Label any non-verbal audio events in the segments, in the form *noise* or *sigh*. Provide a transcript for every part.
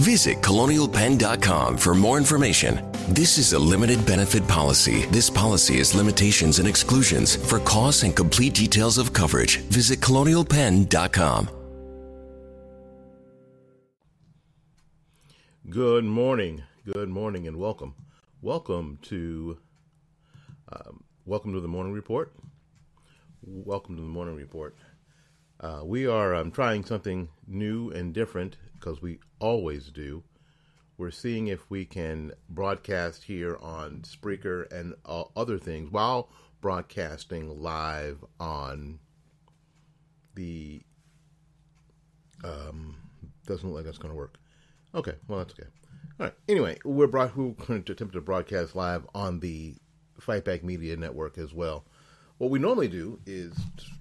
Visit colonialpenn.com for more information. This is a limited benefit policy. This policy has limitations and exclusions. For costs and complete details of coverage, visit colonialpenn.com. Good morning, good morning, and welcome. Welcome to um, welcome to the morning report. Welcome to the morning report. Uh, we are um, trying something new and different because we always do. We're seeing if we can broadcast here on Spreaker and uh, other things while broadcasting live on the. Um, doesn't look like that's going to work. Okay, well that's okay. All right. Anyway, we're brought. We're going to attempt to broadcast live on the Fightback Media Network as well. What we normally do is,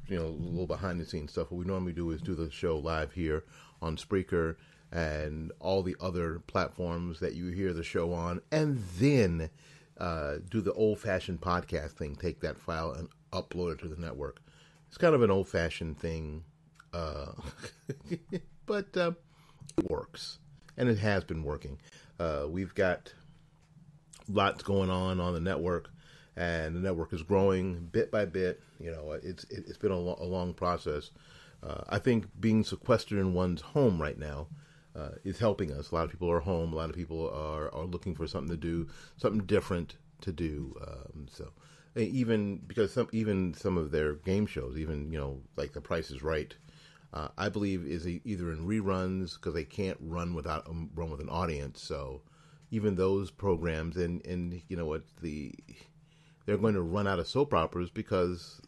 you know, a little behind the scenes stuff. What we normally do is do the show live here on Spreaker and all the other platforms that you hear the show on, and then uh, do the old fashioned podcast thing. Take that file and upload it to the network. It's kind of an old fashioned thing, uh, *laughs* but uh, it works, and it has been working. Uh, we've got lots going on on the network, and the network is growing bit by bit. You know, it's it's been a, lo- a long process. Uh, I think being sequestered in one's home right now uh, is helping us. A lot of people are home. A lot of people are, are looking for something to do, something different to do. Um, so even because some even some of their game shows, even you know like The Price is Right, uh, I believe is a, either in reruns because they can't run without um, run with an audience. So even those programs and and you know what the they're going to run out of soap operas because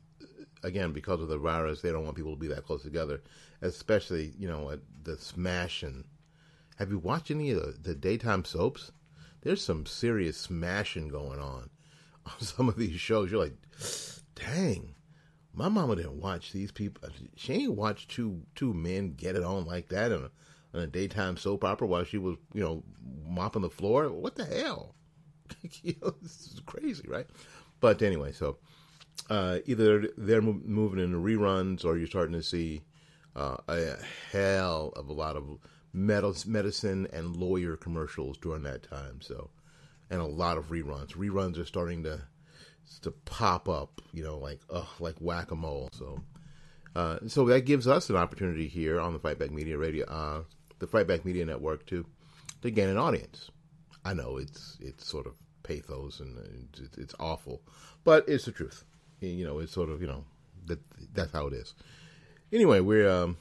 again because of the virus they don't want people to be that close together especially you know the smash and have you watched any of the, daytime soaps? There's some serious smashing going on *laughs* on some of these shows. You're like, dang, my mama didn't watch these people. She ain't watched two two men get it on like that in a, a daytime soap opera while she was, you know, mopping the floor. What the hell? *laughs* this is crazy, right? But anyway, so uh, either they're moving into reruns or you're starting to see uh, a hell of a lot of medicine and lawyer commercials during that time. So, and a lot of reruns. Reruns are starting to to pop up. You know, like uh, like whack a mole. So, uh, so that gives us an opportunity here on the Fightback Media Radio, uh, the Fightback Media Network, to to gain an audience. I know it's it's sort of pathos and it's, it's awful, but it's the truth. You know, it's sort of you know that that's how it is. Anyway, we're um,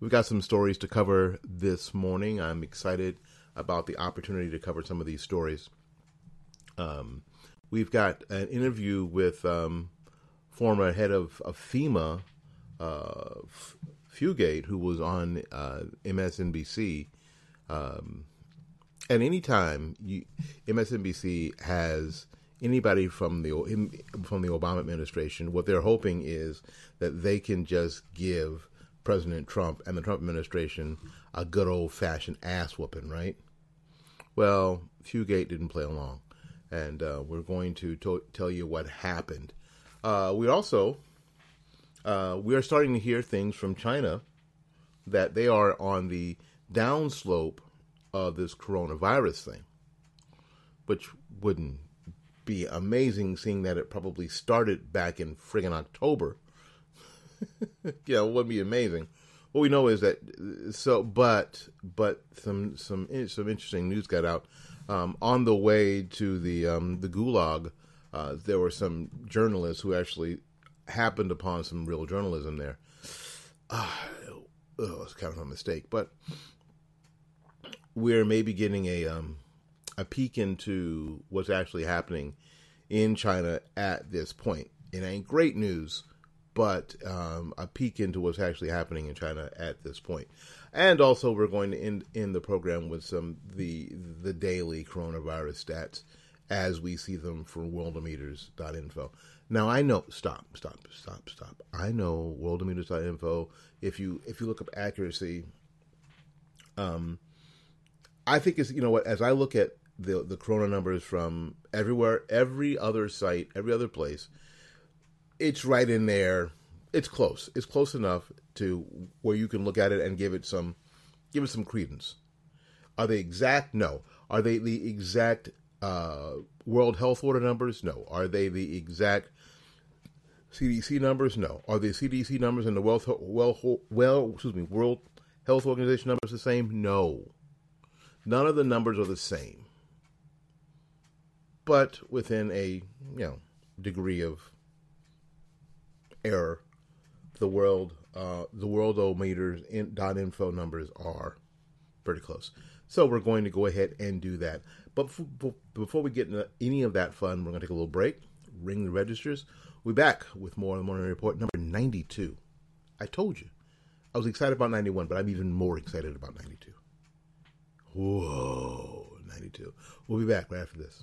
We've got some stories to cover this morning. I'm excited about the opportunity to cover some of these stories. Um, we've got an interview with um, former head of, of FEMA, uh, Fugate, who was on uh, MSNBC. Um, and anytime you, MSNBC has anybody from the from the Obama administration, what they're hoping is that they can just give President Trump and the Trump administration a good old fashioned ass whooping, right? Well, Fugate didn't play along, and uh, we're going to, to tell you what happened. Uh, we also uh, we are starting to hear things from China that they are on the downslope of this coronavirus thing, which wouldn't be amazing seeing that it probably started back in friggin' October. *laughs* yeah, it would be amazing. What we know is that so, but but some some some interesting news got out um, on the way to the um, the gulag. Uh, there were some journalists who actually happened upon some real journalism there. *sighs* Uh, it was kind of a mistake, but we're maybe getting a um, a peek into what's actually happening in China at this point. It ain't great news, but um, a peek into what's actually happening in China at this point. And also, we're going to end, end the program with some the the daily coronavirus stats as we see them from worldometers.info. Now I know stop, stop, stop, stop. I know worldometers.info. If you if you look up accuracy, um, I think it's you know what as I look at the the corona numbers from everywhere, every other site, every other place, it's right in there. It's close. It's close enough to where you can look at it and give it some give it some credence. Are they exact? No. Are they the exact uh, World Health Order numbers? No. Are they the exact CDC numbers? No. Are the CDC numbers and the World well well excuse me World Health Organization numbers the same? No. None of the numbers are the same. But within a you know degree of error, the world uh, the worldometers in, dot info numbers are pretty close. So we're going to go ahead and do that. But f- b- before we get into any of that fun, we're going to take a little break, ring the registers. We'll be back with more of the Morning Report number 92. I told you. I was excited about 91, but I'm even more excited about 92. Whoa, 92. We'll be back right after this.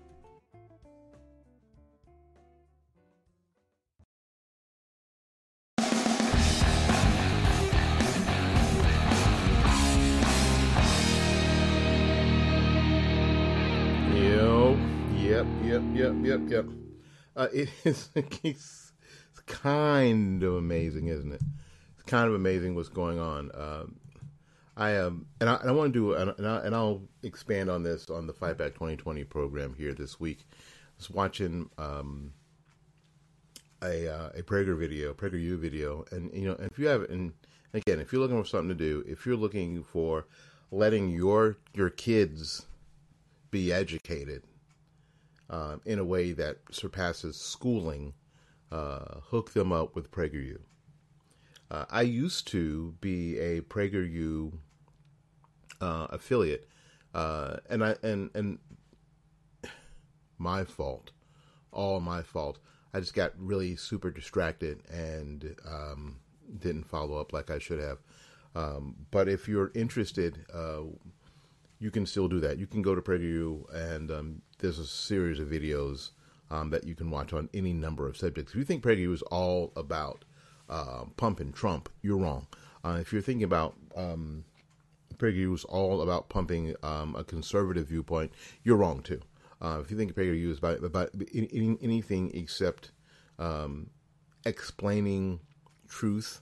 Yep, yep, yep, yep, yep. Uh, it *laughs* is it's, kind of amazing, isn't it? It's kind of amazing what's going on. Um, I um, and I, I want to do, and, I, and I'll expand on this on the Fight Back 2020 program here this week. I was watching um, a uh, a Prager video, PragerU video, and you know, if you have, and again, if you're looking for something to do, if you're looking for letting your your kids be educated uh, in a way that surpasses schooling, uh, hook them up with PragerU. Uh, I used to be a PragerU uh, affiliate, uh, and I and and my fault, all my fault. I just got really super distracted and um, didn't follow up like I should have. Um, but if you're interested, uh, you can still do that. You can go to PragerU, and um, there's a series of videos um, that you can watch on any number of subjects. If you think PragerU is all about uh, Trump, you're wrong. Uh, if you're thinking about um, PragerU is all about pumping um, a conservative viewpoint, you're wrong too. Uh, if you think PragerU is about, about any, anything except um, explaining truth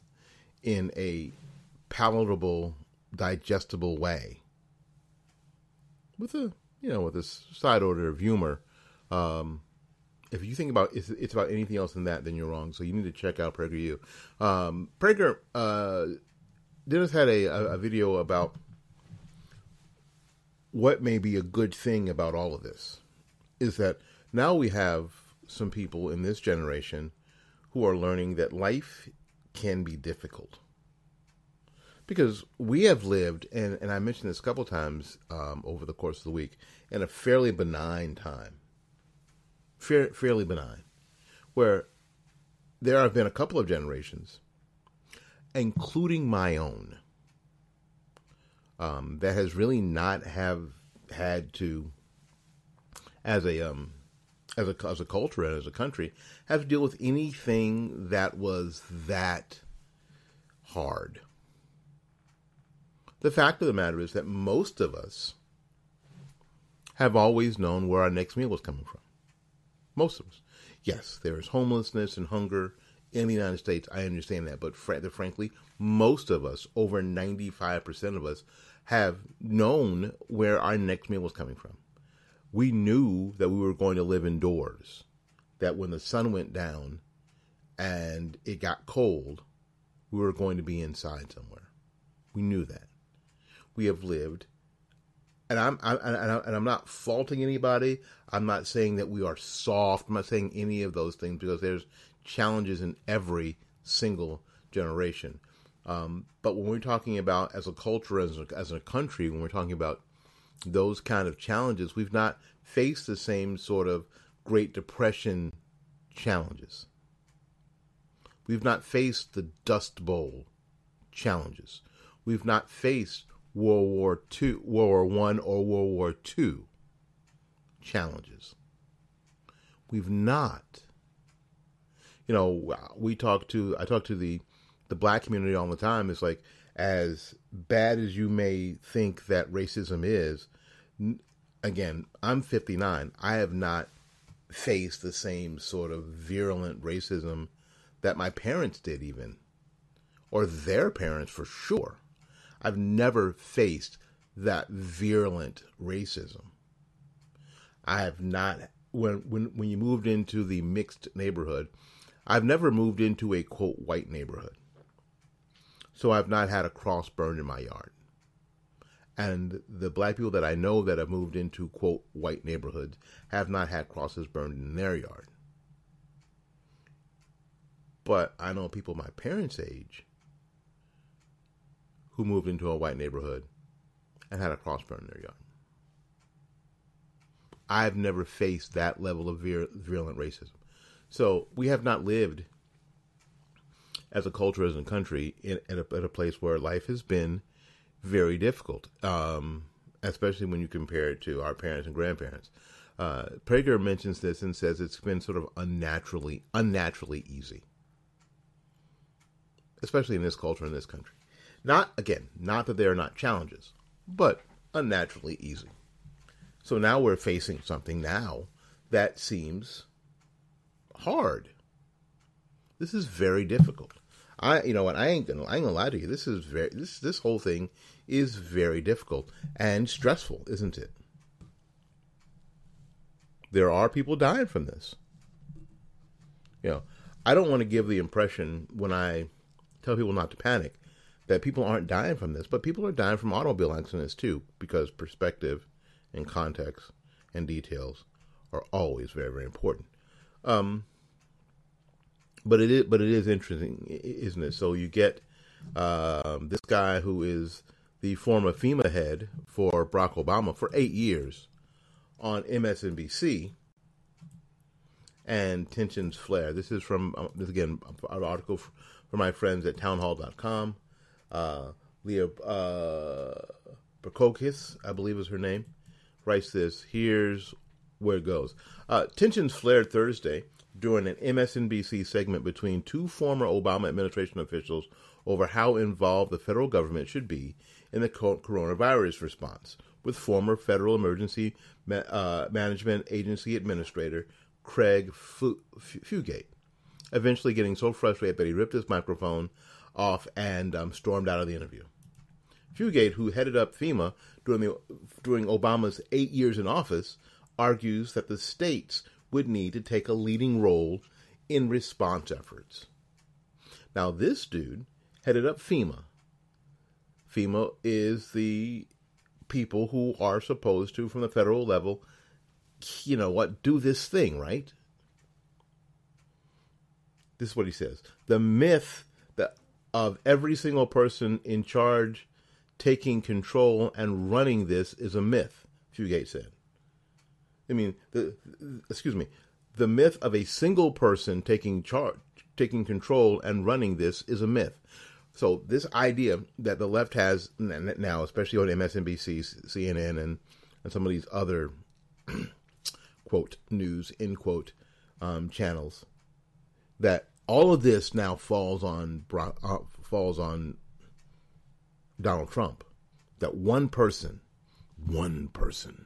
in a palatable, digestible way, with a you know with this side order of humor. Um, if you think about it's, it's, about anything else than that, then you're wrong. So you need to check out PragerU. Um, Prager uh, Dennis had a, a, a video about what may be a good thing about all of this is that now we have some people in this generation who are learning that life can be difficult because we have lived, and, and I mentioned this a couple times um, over the course of the week, in a fairly benign time. Fair, fairly benign. Where there have been a couple of generations, including my own, um, that has really not have had to, as a um, as a as a culture and as a country, have to deal with anything that was that hard the fact of the matter is that most of us have always known where our next meal was coming from. Most of us. Yes, there is homelessness and hunger in the United States. I understand that. But fr- frankly, most of us, over 95% of us, have known where our next meal was coming from. We knew that we were going to live indoors, that when the sun went down and it got cold, we were going to be inside somewhere. We knew that we have lived. And I'm, I, and I'm not faulting anybody. I'm not saying that we are soft. I'm not saying any of those things because there's challenges in every single generation. Um, but when we're talking about as a culture, as a, as a country, when we're talking about those kind of challenges, we've not faced the same sort of Great Depression challenges. We've not faced the Dust Bowl challenges. We've not faced World War Two, World War One, or World War Two challenges. We've not. You know, we talk to I talk to the the black community all the time. It's like as bad as you may think that racism is. Again, I'm 59. I have not faced the same sort of virulent racism that my parents did, even, or their parents for sure. I've never faced that virulent racism. I have not when when when you moved into the mixed neighborhood, I've never moved into a quote white neighborhood. So I've not had a cross burned in my yard. And the black people that I know that have moved into quote white neighborhoods have not had crosses burned in their yard. But I know people my parents' age who moved into a white neighborhood and had a cross burned in their yard. I've never faced that level of vir- virulent racism. So we have not lived as a culture, as a country, in, at, a, at a place where life has been very difficult, um, especially when you compare it to our parents and grandparents. Uh, Prager mentions this and says it's been sort of unnaturally, unnaturally easy, especially in this culture in this country. Not, again, not that they are not challenges, but unnaturally easy. So now we're facing something now that seems hard. This is very difficult. I, you know what? I ain't gonna, I ain't gonna lie to you. This is very, this, this whole thing is very difficult and stressful, isn't it? There are people dying from this. You know, I don't want to give the impression when I tell people not to panic that people aren't dying from this, but people are dying from automobile accidents too, because perspective and context and details are always very, very important. Um, but it is, but it is interesting, isn't it? So you get um, this guy who is the former FEMA head for Barack Obama for eight years on MSNBC, and tensions flare. This is from uh, this again an article from my friends at townhall.com. Uh, Leah uh, I believe is her name, writes this. Here's where it goes. Uh, tensions flared Thursday during an MSNBC segment between two former Obama administration officials over how involved the federal government should be in the coronavirus response, with former Federal Emergency Ma- uh, Management Agency Administrator Craig Fugate eventually getting so frustrated that he ripped his microphone off and um, stormed out of the interview. Fugate, who headed up FEMA during, the, during Obama's eight years in office, argues that the states would need to take a leading role in response efforts. Now, this dude headed up FEMA. FEMA is the people who are supposed to, from the federal level, you know what, do this thing, right? This is what he says. The myth of every single person in charge taking control and running this is a myth, Fugate said. I mean, the, excuse me, the myth of a single person taking charge, taking control and running this is a myth. So this idea that the left has now, especially on MSNBC, CNN, and, and some of these other *clears throat* quote news end quote um, channels, that all of this now falls on uh, falls on Donald Trump. That one person, one person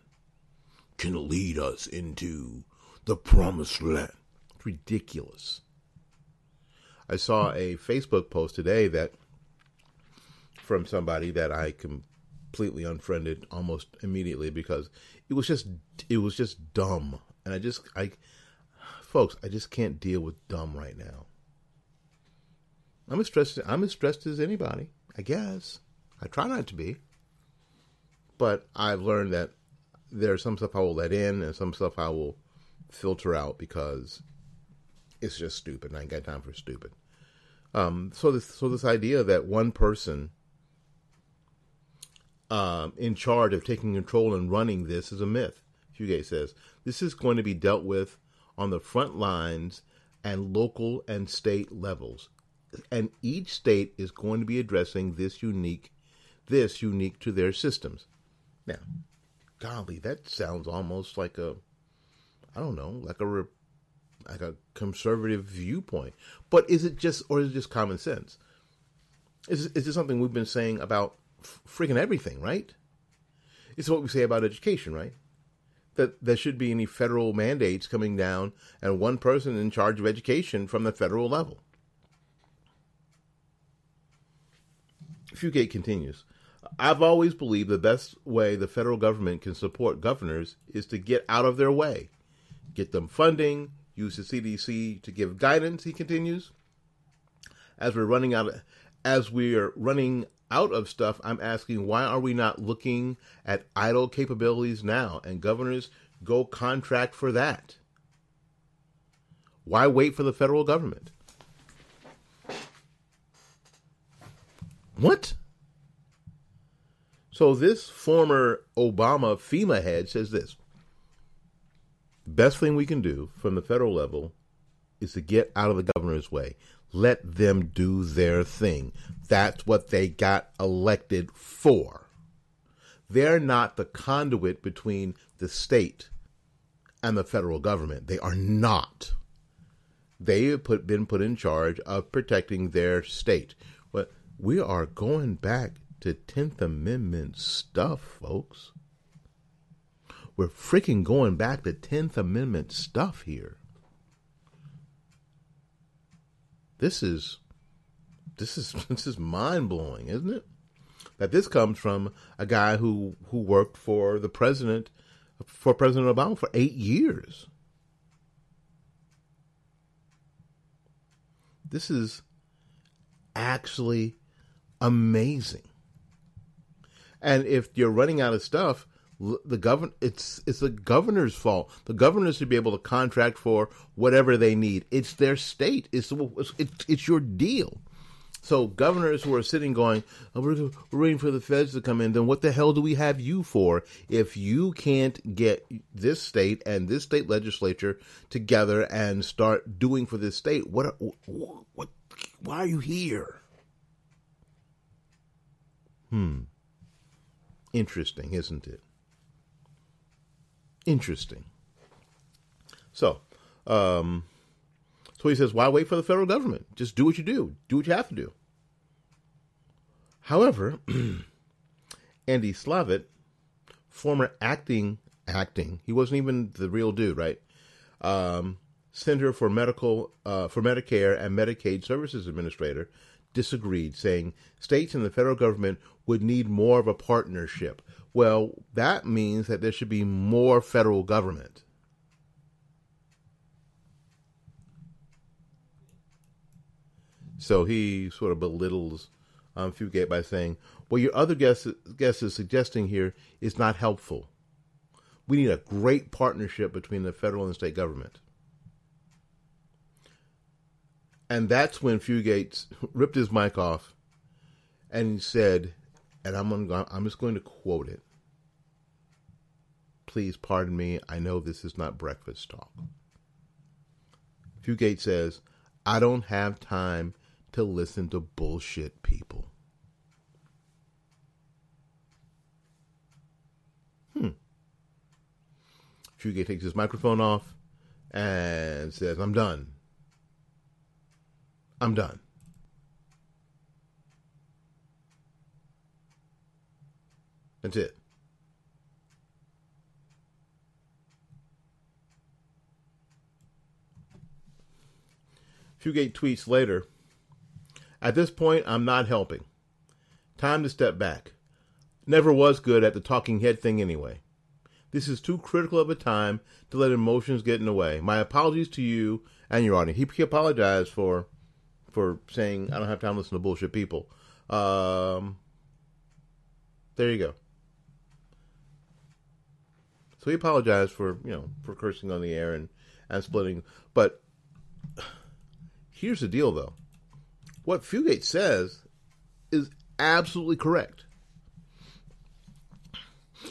can lead us into the promised land. It's ridiculous. I saw a Facebook post today that from somebody that I completely unfriended almost immediately because it was just it was just dumb. And I just I folks, I just can't deal with dumb right now. I'm as stressed I'm as stressed as anybody, I guess. I try not to be. But I've learned that there's some stuff I will let in and some stuff I will filter out because it's just stupid and I ain't got time for stupid. Um, so this so this idea that one person um, in charge of taking control and running this is a myth. Fugate says this is going to be dealt with on the front lines and local and state levels, and each state is going to be addressing this unique, this unique to their systems. Now, golly, that sounds almost like a, I don't know, like a, like a conservative viewpoint. But is it just, or is it just common sense? Is is this something we've been saying about freaking everything, right? It's what we say about education, right? That there should be any federal mandates coming down and one person in charge of education from the federal level. Fugate continues. I've always believed the best way the federal government can support governors is to get out of their way, get them funding, use the CDC to give guidance. He continues. As we're running out, of, as we're running out of stuff, I'm asking why are we not looking at idle capabilities now? And governors go contract for that. Why wait for the federal government? What? So this former Obama FEMA head says this. The best thing we can do from the federal level is to get out of the governor's way. Let them do their thing. That's what they got elected for. They're not the conduit between the state and the federal government. They are not. They have put, been put in charge of protecting their state. We are going back to 10th Amendment stuff, folks. we're freaking going back to 10th Amendment stuff here. This is this is *laughs* this is mind blowing, isn't it? That this comes from a guy who who worked for the president for President Obama for eight years. This is actually amazing. And if you're running out of stuff, the govern it's it's the governor's fault. The governor should be able to contract for whatever they need. It's their state. It's it's, it's your deal. So governors who are sitting going, oh, we're, we're waiting for the feds to come in. Then what the hell do we have you for if you can't get this state and this state legislature together and start doing for this state? What what, what why are you here? Hmm. Interesting, isn't it? Interesting. So, um, so he says, why wait for the federal government? Just do what you do. Do what you have to do. However, *clears throat* Andy Slavitt, former acting acting, he wasn't even the real dude, right? Um, Center for Medical uh, for Medicare and Medicaid Services Administrator disagreed, saying states and the federal government would need more of a partnership. Well, that means that there should be more federal government. So he sort of belittles um, Fugate by saying, "Well, your other guest guest is suggesting here is not helpful. We need a great partnership between the federal and state government." And that's when Fugate ripped his mic off and said, and I'm going, I'm just going to quote it. Please pardon me. I know this is not breakfast talk. Fugate says, I don't have time to listen to bullshit people. Hmm. Fugate takes his microphone off and says, I'm done. I'm done. That's it. Fugate tweets later At this point, I'm not helping. Time to step back. Never was good at the talking head thing anyway. This is too critical of a time to let emotions get in the way. My apologies to you and your audience. He, apologized for for saying I don't have time to listen to bullshit people. Um, there you go. So he apologized for you know for cursing on the air and and splitting. But here's the deal, though. What Fugate says is absolutely correct.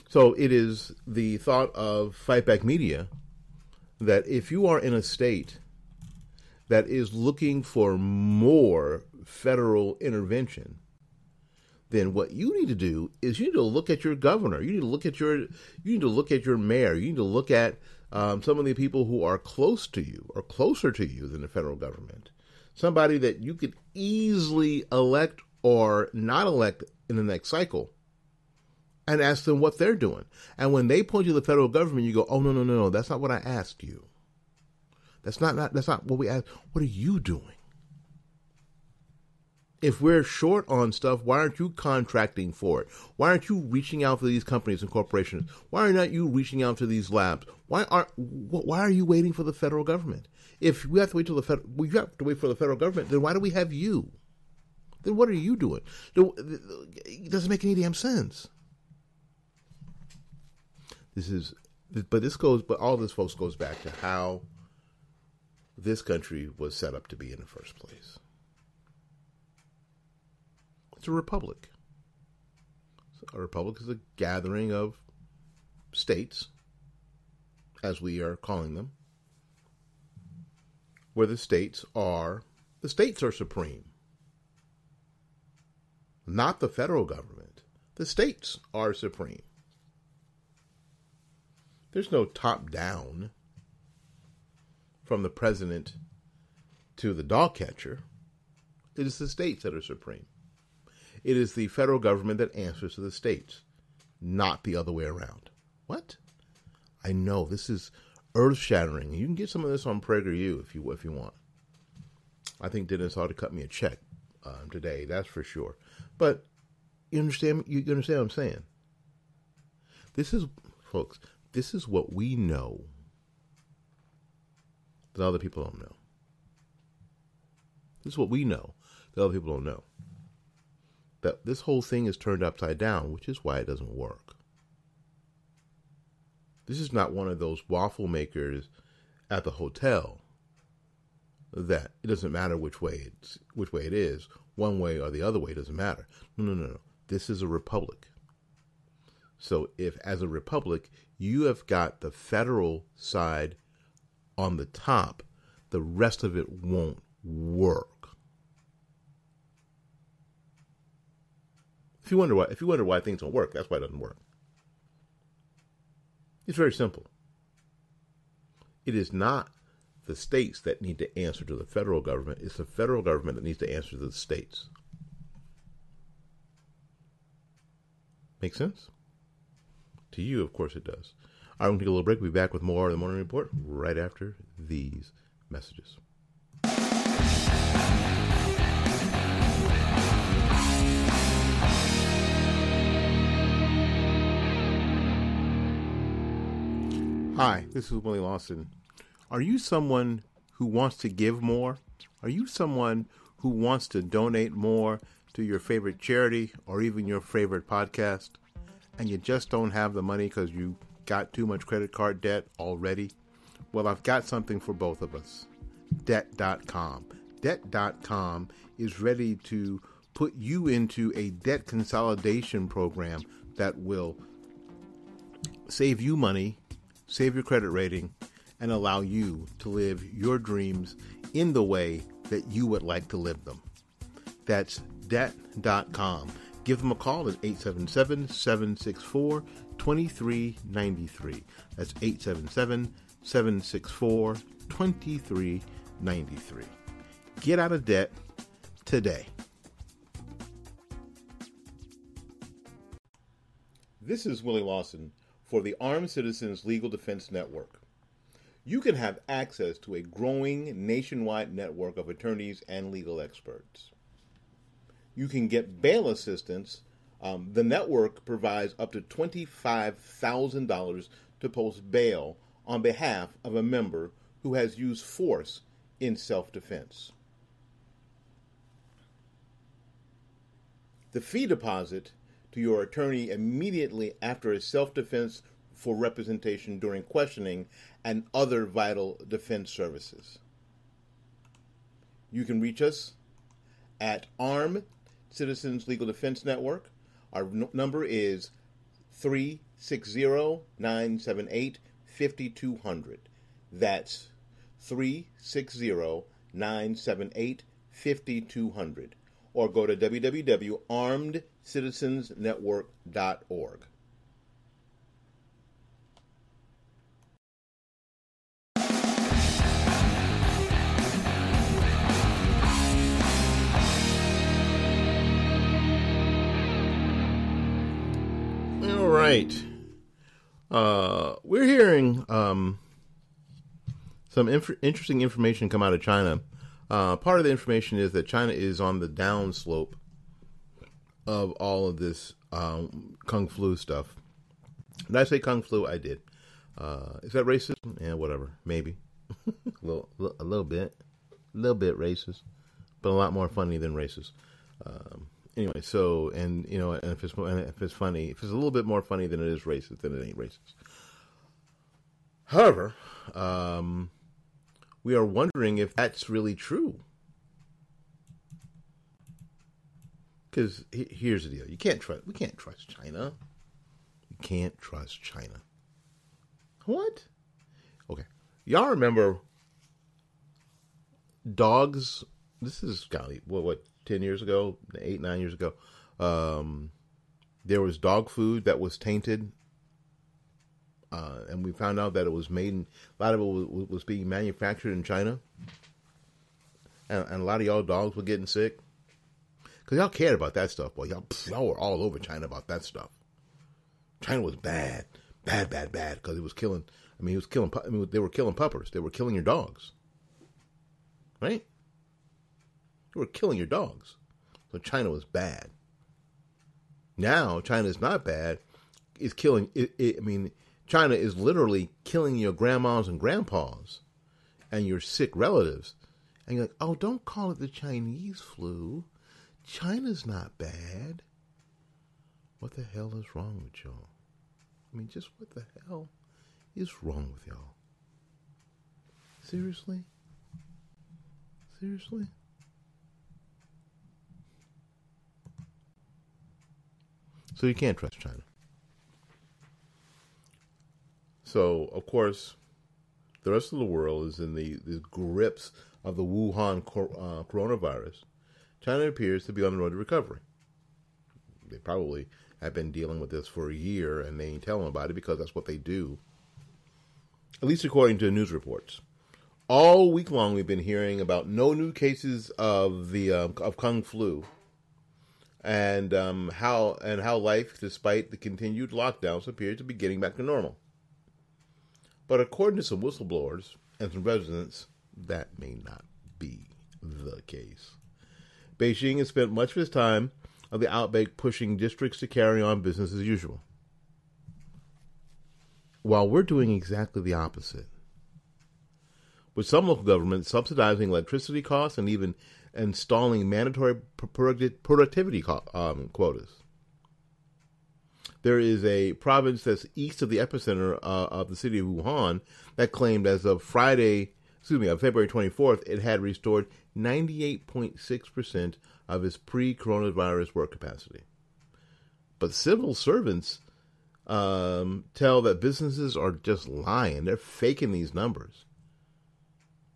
So it is the thought of Fightback Media that if you are in a state that is looking for more federal intervention, then what you need to do is you need to look at your governor. You need to look at your you need to look at your mayor. You need to look at um, some of the people who are close to you or closer to you than the federal government. Somebody that you could easily elect or not elect in the next cycle and ask them what they're doing. And when they point to the federal government, you go, "Oh no, no, no, no! That's not what I asked you." That's not, not that's not what we ask. What are you doing? If we're short on stuff, why aren't you contracting for it? Why aren't you reaching out to these companies and corporations? Why are not you reaching out to these labs? Why aren't why are you waiting for the federal government? If we have to wait till the federal, we have to wait for the federal government. Then why do we have you? Then what are you doing? It doesn't make any damn sense. This is, but this goes, but all this, folks, goes back to how this country was set up to be in the first place. It's a republic. A republic is a gathering of states, as we are calling them, where the states are the states are supreme. Not the federal government. The states are supreme. There's no top down from the president to the dog catcher, it is the states that are supreme. It is the federal government that answers to the states, not the other way around. What? I know this is earth shattering. You can get some of this on PragerU if you if you want. I think Dennis ought to cut me a check um, today. That's for sure. But you understand? You understand what I'm saying? This is, folks. This is what we know that other people don't know. This is what we know that other people don't know. That this whole thing is turned upside down, which is why it doesn't work. This is not one of those waffle makers at the hotel that it doesn't matter which way it's which way it is, one way or the other way doesn't matter. No, no, no, no. This is a republic. So if as a republic you have got the federal side on the top, the rest of it won't work. If you wonder why, if you wonder why things don't work, that's why it doesn't work. It's very simple. It is not the states that need to answer to the federal government. It's the federal government that needs to answer to the states. Make sense? To you, of course, it does. I'm going to take a little break. We'll be back with more of the Morning Report right after these messages. Hi, this is Willie Lawson. Are you someone who wants to give more? Are you someone who wants to donate more to your favorite charity or even your favorite podcast and you just don't have the money because you got too much credit card debt already? Well, I've got something for both of us Debt.com. Debt.com is ready to put you into a debt consolidation program that will save you money save your credit rating, and allow you to live your dreams in the way that you would like to live them. That's debt.com. Give them a call at 877 764 2393. That's 877 764 2393. Get out of debt today. This is Willie Lawson for the Armed Citizens Legal Defense Network. You can have access to a growing nationwide network of attorneys and legal experts. You can get bail assistance. Um, the network provides up to $25,000 to post bail on behalf of a member who has used force in self defense. The fee deposit to your attorney immediately after a self defense for representation during questioning and other vital defense services. You can reach us at ARM Citizens Legal Defense Network. Our n- number is 360 978 5200. That's 360 978 5200 or go to www.armedcitizensnetwork.org. right. Uh, we're hearing um, some inf- interesting information come out of China uh, part of the information is that China is on the downslope of all of this um, kung flu stuff. Did I say kung flu? I did. Uh, is that racist? Yeah, whatever. Maybe *laughs* a little, a little bit, a little bit racist, but a lot more funny than racist. Um, anyway, so and you know, and if it's and if it's funny, if it's a little bit more funny than it is racist, then it ain't racist. However, um, we are wondering if that's really true. Because here's the deal: you can't trust. We can't trust China. You can't trust China. What? Okay, y'all remember dogs? This is golly, what what ten years ago, eight nine years ago. Um, there was dog food that was tainted uh, and we found out that it was made. In, a lot of it was, was being manufactured in China, and, and, a lot of y'all dogs were getting sick because y'all cared about that stuff. Boy, y'all y'all were all over China about that stuff. China was bad. bad, bad, bad because it was killing. I mean, he was killing. I mean, they were killing puppers. They were killing your dogs, right? They were killing your dogs. So China was bad. Now China is not bad. It's killing. It, it, I mean, China is literally killing your grandmas and grandpas and your sick relatives. And you're like, oh, don't call it the Chinese flu. China's not bad. What the hell is wrong with y'all? I mean, just what the hell is wrong with y'all? Seriously? Seriously? So you can't trust China. So, of course, the rest of the world is in the, the grips of the Wuhan uh, coronavirus. China appears to be on the road to recovery. They probably have been dealing with this for a year and they ain't telling about it because that's what they do. At least according to news reports. All week long, we've been hearing about no new cases of the uh, of Kung flu, and um, how and how life, despite the continued lockdowns, appears to be getting back to normal. But according to some whistleblowers and some residents, that may not be the case. Beijing has spent much of its time of the outbreak pushing districts to carry on business as usual. While we're doing exactly the opposite, with some local governments subsidizing electricity costs and even installing mandatory productivity um, quotas. There is a province that's east of the epicenter uh, of the city of Wuhan that claimed as of Friday, excuse me, of February 24th, it had restored 98.6% of its pre coronavirus work capacity. But civil servants um, tell that businesses are just lying. They're faking these numbers.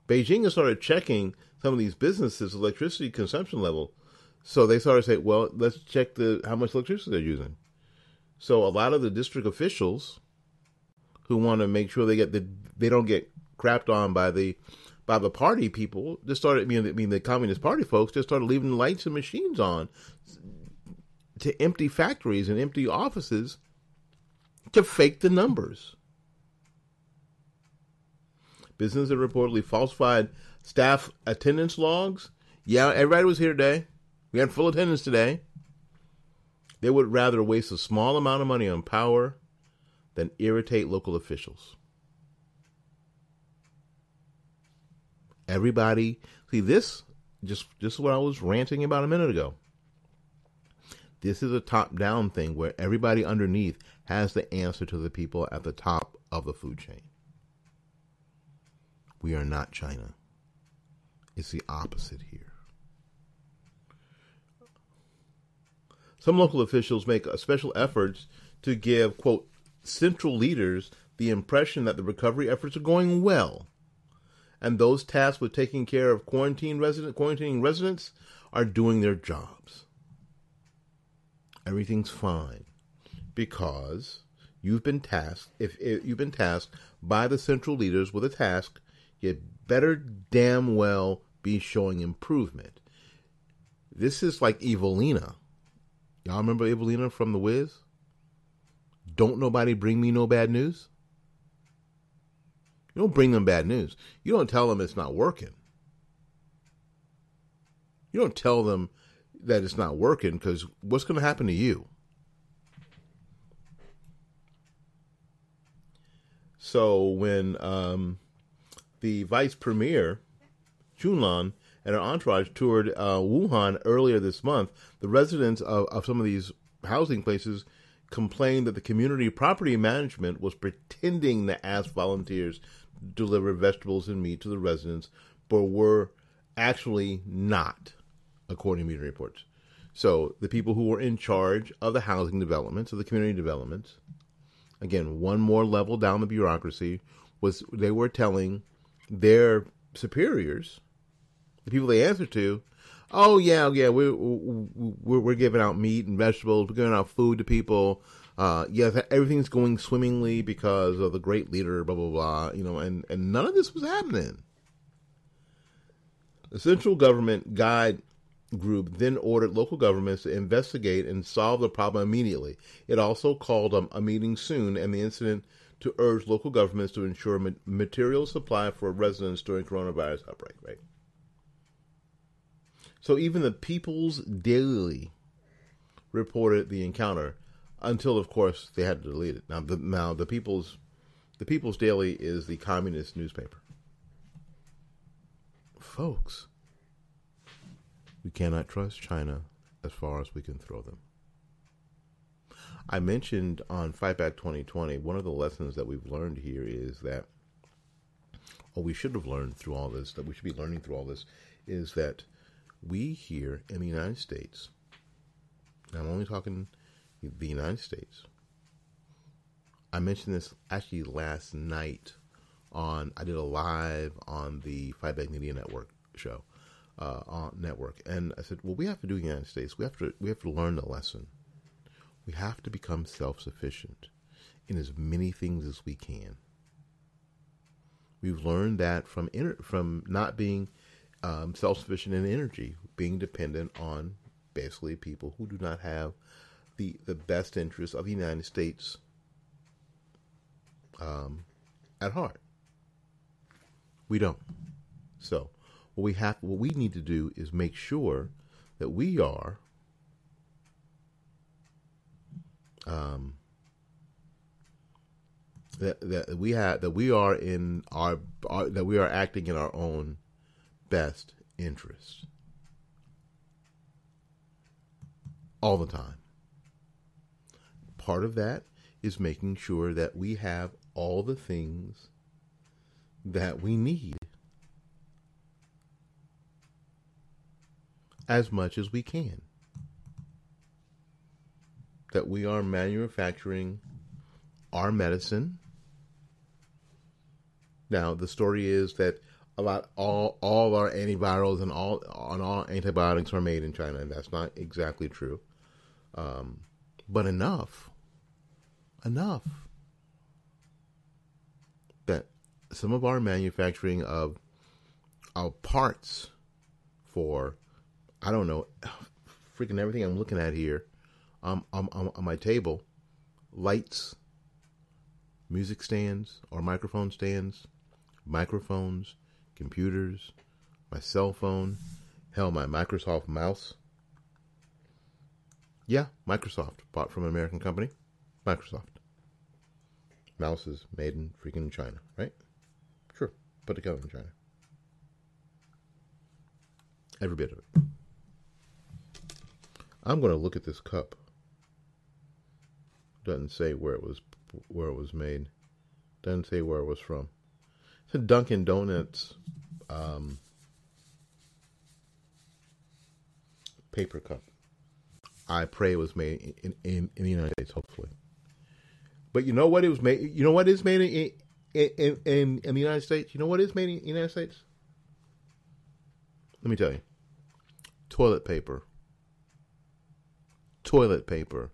Beijing has started checking some of these businesses' electricity consumption level. So they started saying, well, let's check the how much electricity they're using. So a lot of the district officials who want to make sure they get the they don't get crapped on by the by the party people just started. I mean, I mean the Communist Party folks just started leaving lights and machines on to empty factories and empty offices to fake the numbers. Businesses have reportedly falsified staff attendance logs. Yeah, everybody was here today. We had full attendance today. They would rather waste a small amount of money on power than irritate local officials. Everybody, see this just just what I was ranting about a minute ago. This is a top-down thing where everybody underneath has the answer to the people at the top of the food chain. We are not China. It's the opposite here. Some local officials make special efforts to give, quote, central leaders the impression that the recovery efforts are going well and those tasked with taking care of quarantine resident, quarantining residents are doing their jobs. Everything's fine because you've been tasked. If, if you've been tasked by the central leaders with a task, you better damn well be showing improvement. This is like Evillene. Y'all remember Evillene from The Wiz? Don't nobody bring me no bad news? You don't bring them bad news. You don't tell them it's not working. You don't tell them that it's not working because what's going to happen to you? So when um, the vice premier, Chunlan, and her entourage toured uh, Wuhan earlier this month, the residents of, of some of these housing places complained that the community property management was pretending to ask volunteers to deliver vegetables and meat to the residents, but were actually not, according to media reports. So the people who were in charge of the housing developments, of the community developments, again, one more level down the bureaucracy, was they were telling their superiors, the people they answer to, oh yeah, yeah, we're, we're, we're giving out meat and vegetables, we're giving out food to people, uh, yes, everything's going swimmingly because of the great leader, blah blah blah. You know, and and none of this was happening. The central government guide group then ordered local governments to investigate and solve the problem immediately. It also called um, a meeting soon and the incident to urge local governments to ensure ma- material supply for residents during coronavirus outbreak. Right. So even the People's Daily reported the encounter until, of course, they had to delete it. Now, the, now the People's the People's Daily is the communist newspaper. Folks, we cannot trust China as far as we can throw them. I mentioned on Fight Back 2020, one of the lessons that we've learned here is that, or we should have learned through all this, that we should be learning through all this, is that we here in the United States, I'm only talking the United States, I mentioned this actually last night on I did a live on the Fight Back Media Network show uh, on network, and I said, well, we have to do the United States. We have to we have to learn the lesson. We have to become self sufficient in as many things as we can. We've learned that from from not being um, self sufficient in energy, being dependent on basically people who do not have the the best interests of the United States um, at heart. We don't. So, what we have, what we need to do is make sure that we are um, that that we have that we are in our, our that we are acting in our own best interest all the time. Part of that is making sure that we have all the things that we need as much as we can. That we are manufacturing our medicine. Now, the story is that a lot all all our antivirals and all on all antibiotics are made in China, and that's not exactly true. Um, but enough, enough that some of our manufacturing of our parts for I don't know *sighs* freaking everything I'm looking at here on, on, on my table lights music stands or microphone stands microphones computers my cell phone hell my Microsoft mouse yeah Microsoft bought from an American company Microsoft mouse is made in freaking China, right? Sure, put together in China. Every bit of it. I'm going to look at this cup. Doesn't say where it was where it was made. Doesn't say where it was from. It's a Dunkin' Donuts um, paper cup. I pray it was made in, in, in the United States, hopefully. But you know what it was made. You know what is made in in, in in the United States. You know what is made in the United States. Let me tell you. Toilet paper. Toilet paper.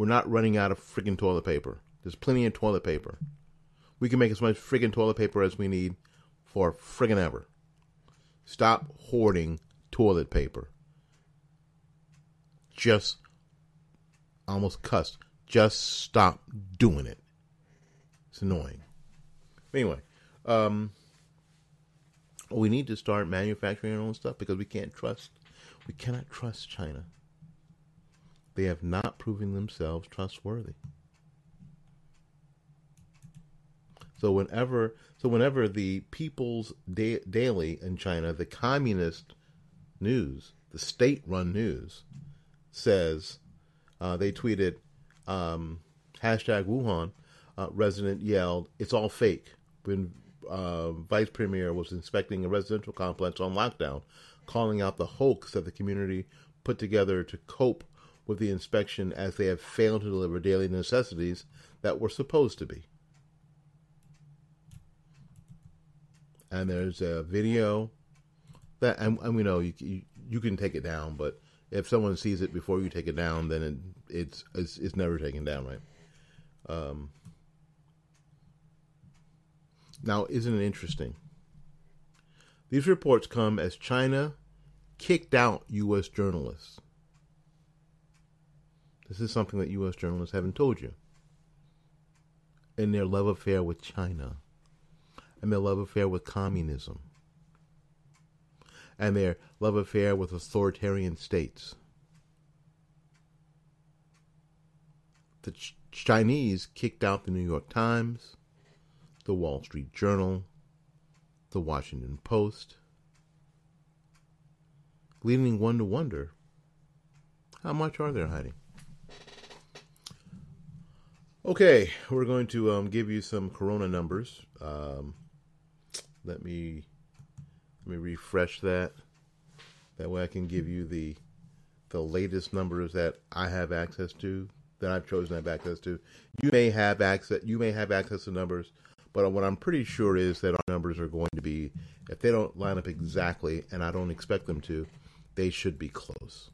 We're not running out of freaking toilet paper. There's plenty of toilet paper. We can make as much freaking toilet paper as we need for friggin' ever. Stop hoarding toilet paper. Just almost cussed. Just stop doing it. It's annoying. Anyway, um, we need to start manufacturing our own stuff because we can't trust, we cannot trust China. They have not proven themselves trustworthy. So whenever, so whenever the People's da- Daily in China, the communist news, the state-run news, says uh, they tweeted um, hashtag Wuhan uh, resident yelled, "It's all fake." When uh, Vice Premier was inspecting a residential complex on lockdown, calling out the hoax that the community put together to cope with the inspection, as they have failed to deliver daily necessities that were supposed to be. And there's a video that, and, and we know you, you, you can take it down, but if someone sees it before you take it down, then it, it's, it's it's never taken down, right? Um, now, isn't it interesting? These reports come as China kicked out U.S. journalists. This is something that U.S. journalists haven't told you. In their love affair with China, and their love affair with communism, and their love affair with authoritarian states. The Ch- Chinese kicked out the New York Times, the Wall Street Journal, the Washington Post, leading one to wonder how much are they hiding? Okay, we're going to um, give you some Corona numbers. Um, let me let me refresh that. That way, I can give you the the latest numbers that I have access to, that I've chosen to have access to. You may have access. You may have access to numbers, but what I'm pretty sure is that our numbers are going to be, if they don't line up exactly, and I don't expect them to, they should be close.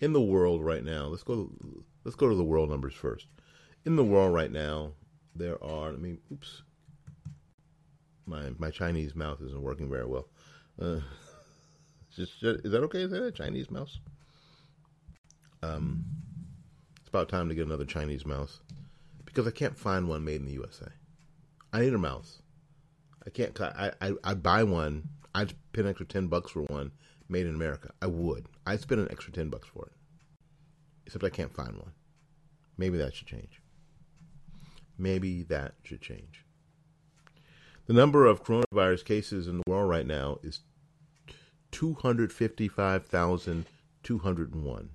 In the world right now, let's go. Let's go to the world numbers first. In the world right now, there are. Let me. Oops. My my Chinese mouth isn't working very well. Uh, *laughs* just, is that okay? Is that a Chinese mouse? Um, it's about time to get another Chinese mouse because I can't find one made in the USA. I need a mouse. I can't. I I I'd buy one. I'd pay an extra ten bucks for one made in America. I would. I'd spend an extra ten bucks for it. Except I can't find one. Maybe that should change. Maybe that should change. The number of coronavirus cases in the world right now is 255,201.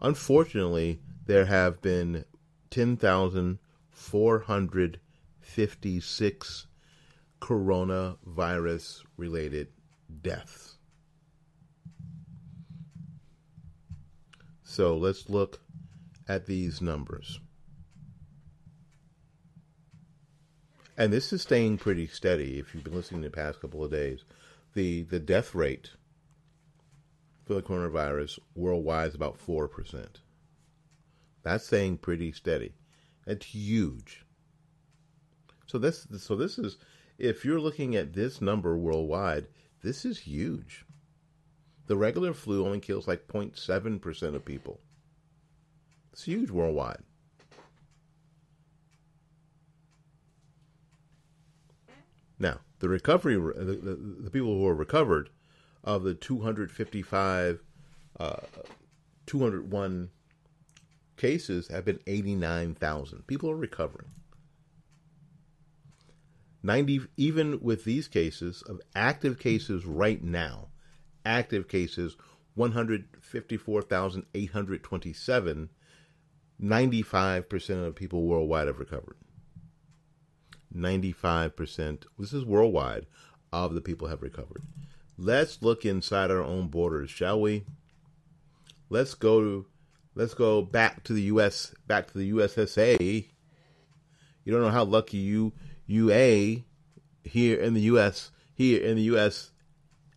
Unfortunately, there have been 10,456 coronavirus related deaths. So let's look at these numbers. And this is staying pretty steady if you've been listening the past couple of days. The the death rate for the coronavirus worldwide is about 4%. That's staying pretty steady. That's huge. So this so this is if you're looking at this number worldwide, this is huge. The regular flu only kills like 0.7% of people. It's huge worldwide. Now, the recovery, the, the, the people who are recovered of the 255, uh, 201 cases have been 89,000. People are recovering. 90, even with these cases of active cases right now, active cases 154,827, 95% of people worldwide have recovered. 95%, this is worldwide, of the people have recovered. Let's look inside our own borders, shall we? Let's go to, let's go back to the US, back to the USSA. You don't know how lucky you UA here in the US, here in the US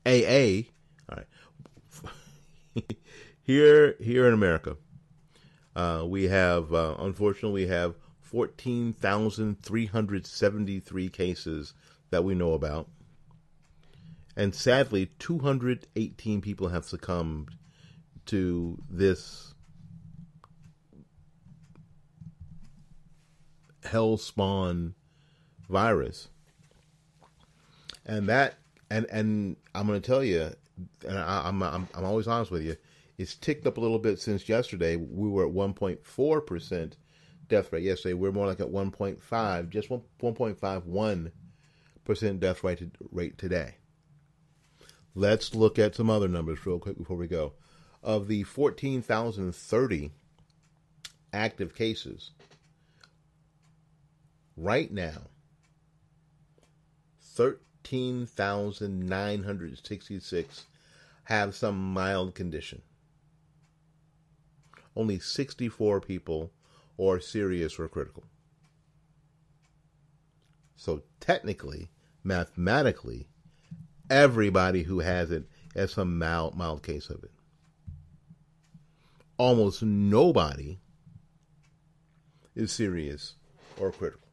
AA. All right. *laughs* here here in America. Uh, we have, uh, unfortunately, we have 14,373 cases that we know about. And sadly, 218 people have succumbed to this hell spawn virus. And that, and, and I'm going to tell you, and I, I'm, I'm, I'm always honest with you, it's ticked up a little bit since yesterday. We were at 1.4% death rate yesterday. We're more like at 1.5, just 1.51% death rate, rate today. Let's look at some other numbers real quick before we go. Of the 14,030 active cases, right now, 13,966 have some mild condition only 64 people are serious or critical. So technically, mathematically, everybody who has it has some mild, mild case of it. Almost nobody is serious or critical.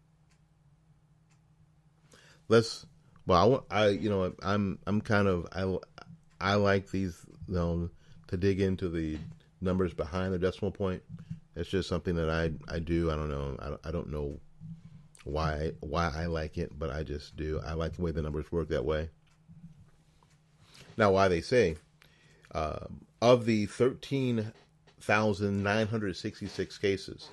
Let's Well, I, I you know I'm I'm kind of I I like these you know to dig into the numbers behind the decimal point. It's just something that I I do. I don't know. I don't, I don't know why why I like it, but I just do. I like the way the numbers work that way. Now, why they say uh, of the thirteen thousand nine hundred sixty six cases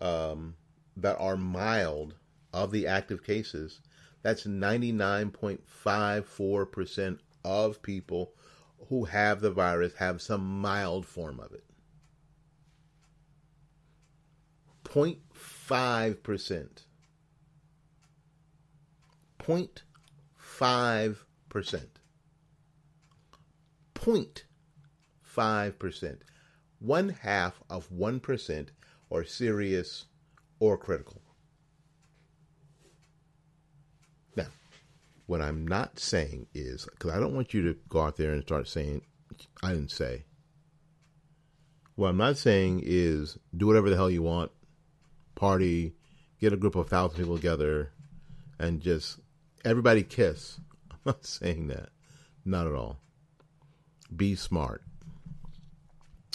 um, that are mild of the active cases, that's ninety nine point five four percent of people who have the virus have some mild form of it. 0.5%. 0.5%. 0.5%. One half of 1% are serious or critical. What I'm not saying is, because I don't want you to go out there and start saying, I didn't say. What I'm not saying is do whatever the hell you want, party, get a group of thousand people together, and just everybody kiss. *laughs* I'm not saying that. Not at all. Be smart.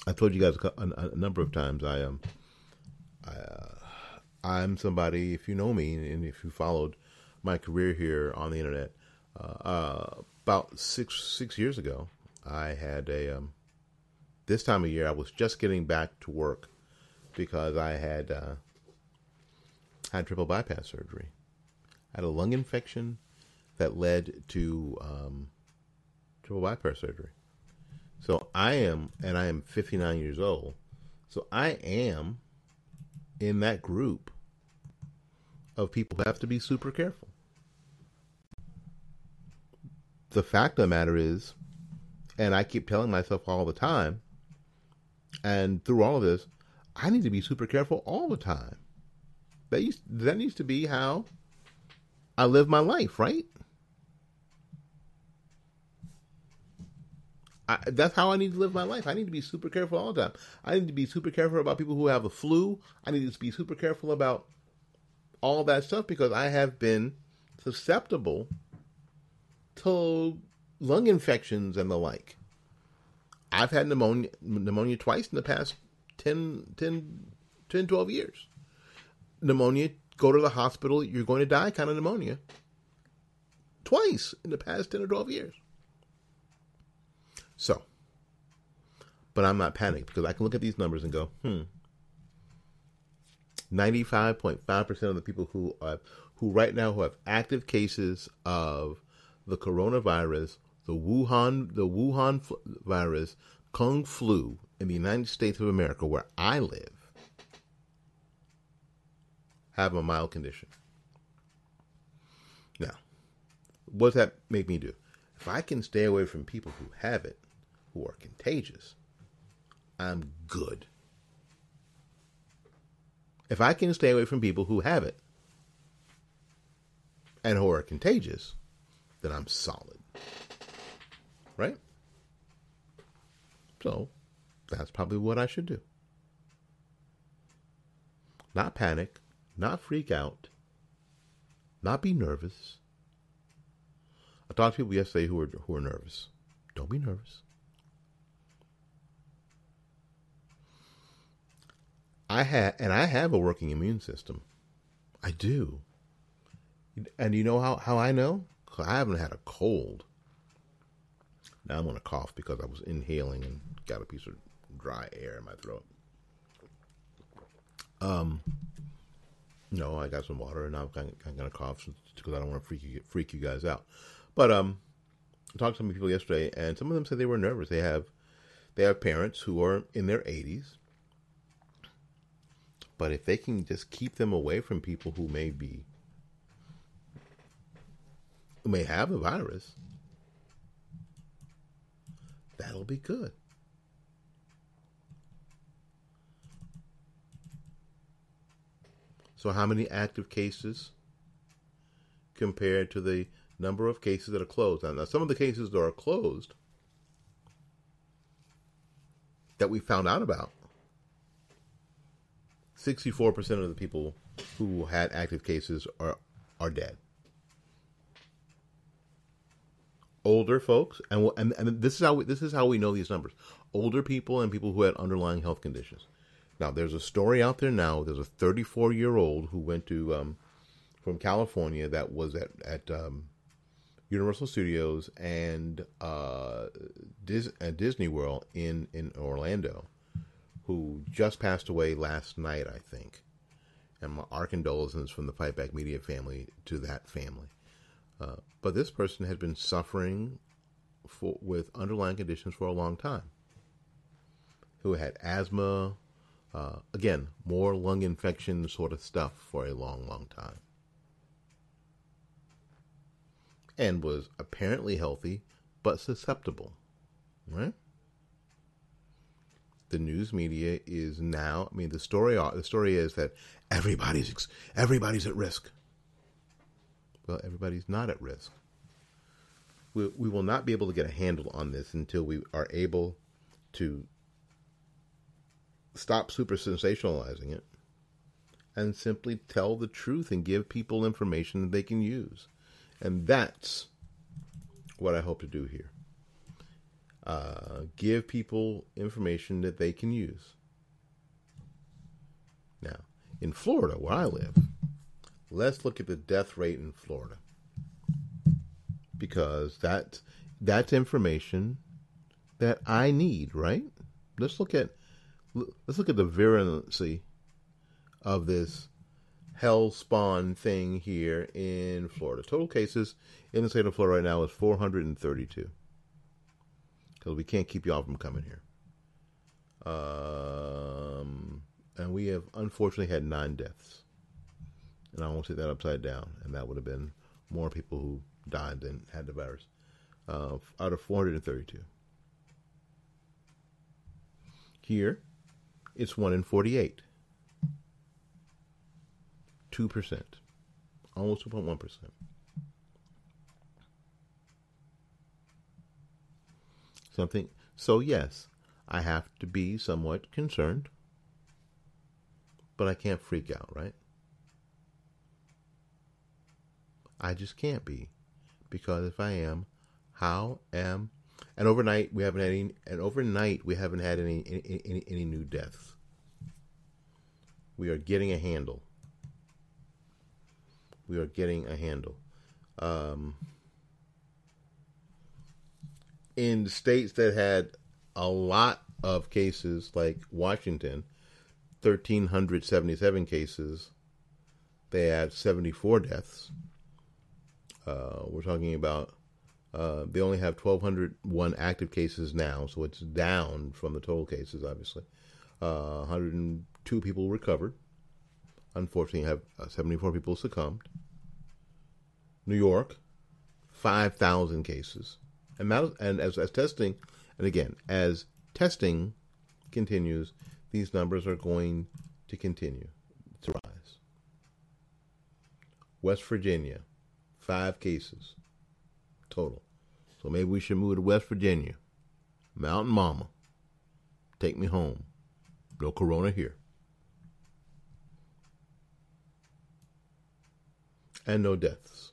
I told you guys a, a, number of times I am. Um, uh, I'm somebody. If you know me and if you followed my career here on the internet, uh, uh, about six six years ago, I had a. Um, this time of year, I was just getting back to work because I had uh, had triple bypass surgery. I had a lung infection that led to um, triple bypass surgery. So I am, and I am 59 years old. So I am in that group of people who have to be super careful. The fact of the matter is, and I keep telling myself all the time, and through all of this, I need to be super careful all the time. That used, that needs to be how I live my life, right? I, that's how I need to live my life. I need to be super careful all the time. I need to be super careful about people who have the flu. I need to be super careful about all that stuff because I have been susceptible to lung infections and the like. I've had pneumonia pneumonia twice in the past 10, 10, 10 12 years. Pneumonia, go to the hospital, you're going to die kind of pneumonia. Twice in the past 10 or 12 years. So, but I'm not panicked because I can look at these numbers and go, hmm. 95.5% of the people who are, who right now who have active cases of the coronavirus the Wuhan the Wuhan virus Kung flu in the United States of America, where I live, have a mild condition. Now, what does that make me do? If I can stay away from people who have it, who are contagious, I'm good. If I can stay away from people who have it and who are contagious, then I'm solid right? So that's probably what I should do. Not panic, not freak out, not be nervous. I talked to people yesterday who were who are nervous. Don't be nervous. I have, and I have a working immune system. I do. And you know how, how I know? I haven't had a cold now I'm going to cough because I was inhaling and got a piece of dry air in my throat. Um, no, I got some water and I'm going to cough because I don't want to freak you freak you guys out. But um, I talked to some people yesterday, and some of them said they were nervous. They have they have parents who are in their 80s, but if they can just keep them away from people who may be who may have the virus, that'll be good. So, how many active cases compared to the number of cases that are closed? Now, some of the cases that are closed that we found out about, 64% of the people who had active cases are, are dead. Older folks, and and, and this is how we, this is how we know these numbers: older people and people who had underlying health conditions. Now, there's a story out there now. There's a 34 year old who went to um, from California that was at at um, Universal Studios and uh, Dis- at Disney World in in Orlando, who just passed away last night, I think. And my, our condolences from the Fight Back Media family to that family. Uh, but this person had been suffering for, with underlying conditions for a long time. Who had asthma, uh, again, more lung infection sort of stuff for a long, long time. And was apparently healthy, but susceptible. Right? The news media is now. I mean, the story. The story is that everybody's everybody's at risk. Well, everybody's not at risk. We, we will not be able to get a handle on this until we are able to stop super sensationalizing it and simply tell the truth and give people information that they can use. And that's what I hope to do here. Uh, give people information that they can use. Now, in Florida, where I live, let's look at the death rate in Florida because that that's information that I need, right? Let's look at let's look at the virulency of this hell spawn thing here in Florida. Total cases in the state of Florida right now is 432. Because we can't keep y'all from coming here. Um, and we have unfortunately had nine deaths. And I won't say that upside down. And that would have been more people who died than had the virus. Uh, out of 432. Here, it's 1 in 48. 2%. Almost 2.1%. Something. So, yes, I have to be somewhat concerned, but I can't freak out, right? I just can't be. Because if I am, how am and overnight we haven't had any and overnight we haven't had any any, any, any new deaths. We are getting a handle. We are getting a handle. Um, in states that had a lot of cases, like Washington, 1,377 cases, they had 74 deaths. Uh, we're talking about uh, they only have 1,201 active cases now, so it's down from the total cases, obviously. Uh, 102 people recovered. Unfortunately, have uh, 74 people succumbed. New York, 5,000 cases. And, and as, as testing, and again, as testing continues, these numbers are going to continue to rise. West Virginia, five cases total. So maybe we should move to West Virginia. Mountain Mama. Take me home. No corona here. And no deaths.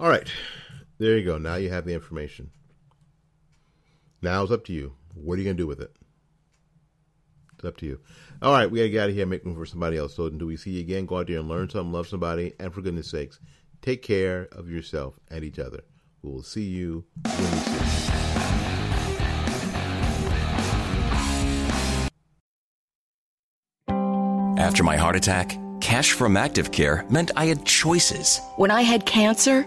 All right. There you go. Now you have the information. Now it's up to you. What are you going to do with it? It's up to you. All right, we got to get out of here and make room for somebody else. So until we see you again, go out there and learn something, love somebody, and for goodness sakes, take care of yourself and each other. We will see you really soon. After my heart attack, cash from Active Care meant I had choices. When I had cancer,